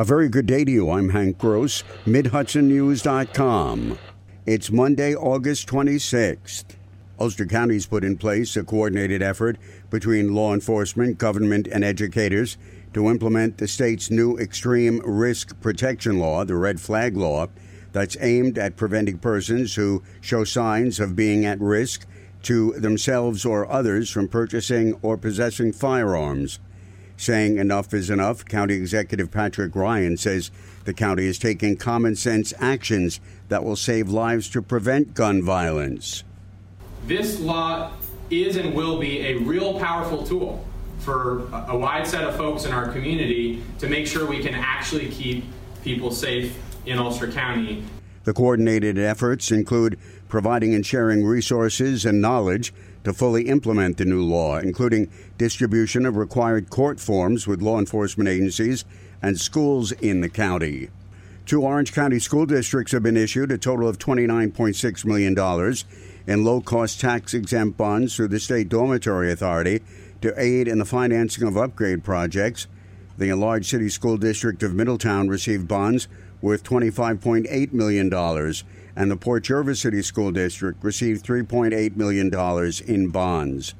A very good day to you. I'm Hank Gross, MidHudsonNews.com. It's Monday, August 26th. Ulster County's put in place a coordinated effort between law enforcement, government, and educators to implement the state's new extreme risk protection law, the Red Flag Law, that's aimed at preventing persons who show signs of being at risk to themselves or others from purchasing or possessing firearms saying enough is enough. County Executive Patrick Ryan says the county is taking common sense actions that will save lives to prevent gun violence. This law is and will be a real powerful tool for a wide set of folks in our community to make sure we can actually keep people safe in Ulster County. The coordinated efforts include providing and sharing resources and knowledge to fully implement the new law, including distribution of required court forms with law enforcement agencies and schools in the county. Two Orange County school districts have been issued a total of $29.6 million in low cost tax exempt bonds through the State Dormitory Authority to aid in the financing of upgrade projects. The enlarged city school district of Middletown received bonds worth $25.8 million and the Port Jervis City School District received $3.8 million in bonds.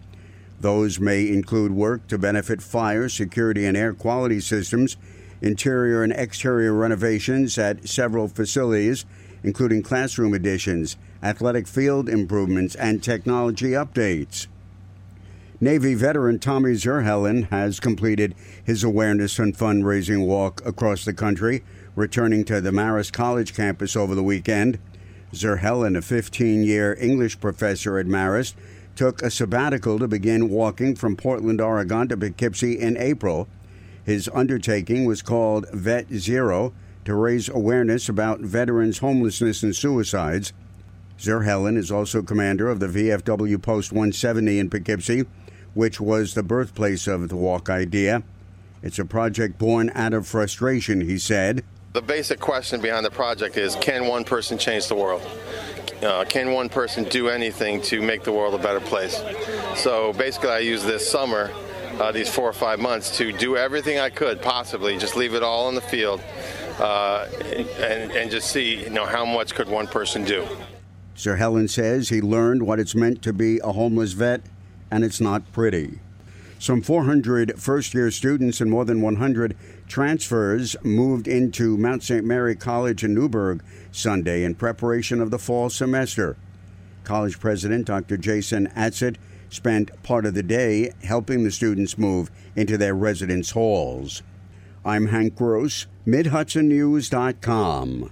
Those may include work to benefit fire, security, and air quality systems, interior and exterior renovations at several facilities, including classroom additions, athletic field improvements, and technology updates. Navy veteran Tommy Zurhellen has completed his awareness and fundraising walk across the country, returning to the Marist College campus over the weekend. Zurhellen, a 15 year English professor at Marist, took a sabbatical to begin walking from Portland, Oregon to Poughkeepsie in April. His undertaking was called Vet Zero to raise awareness about veterans' homelessness and suicides. Zurhellen is also commander of the VFW Post 170 in Poughkeepsie, which was the birthplace of the walk idea. It's a project born out of frustration, he said. The basic question behind the project is can one person change the world? Uh, can one person do anything to make the world a better place? So basically, I used this summer, uh, these four or five months, to do everything I could possibly, just leave it all in the field, uh, and, and just see, you know, how much could one person do. Zurhellen says he learned what it's meant to be a homeless vet, and it's not pretty. Some 400 first year students and more than 100 transfers moved into Mount St. Mary College in Newburgh Sunday in preparation of the fall semester. College President Dr. Jason Adsit spent part of the day helping the students move into their residence halls. I'm Hank Gross, MidHudsonNews.com.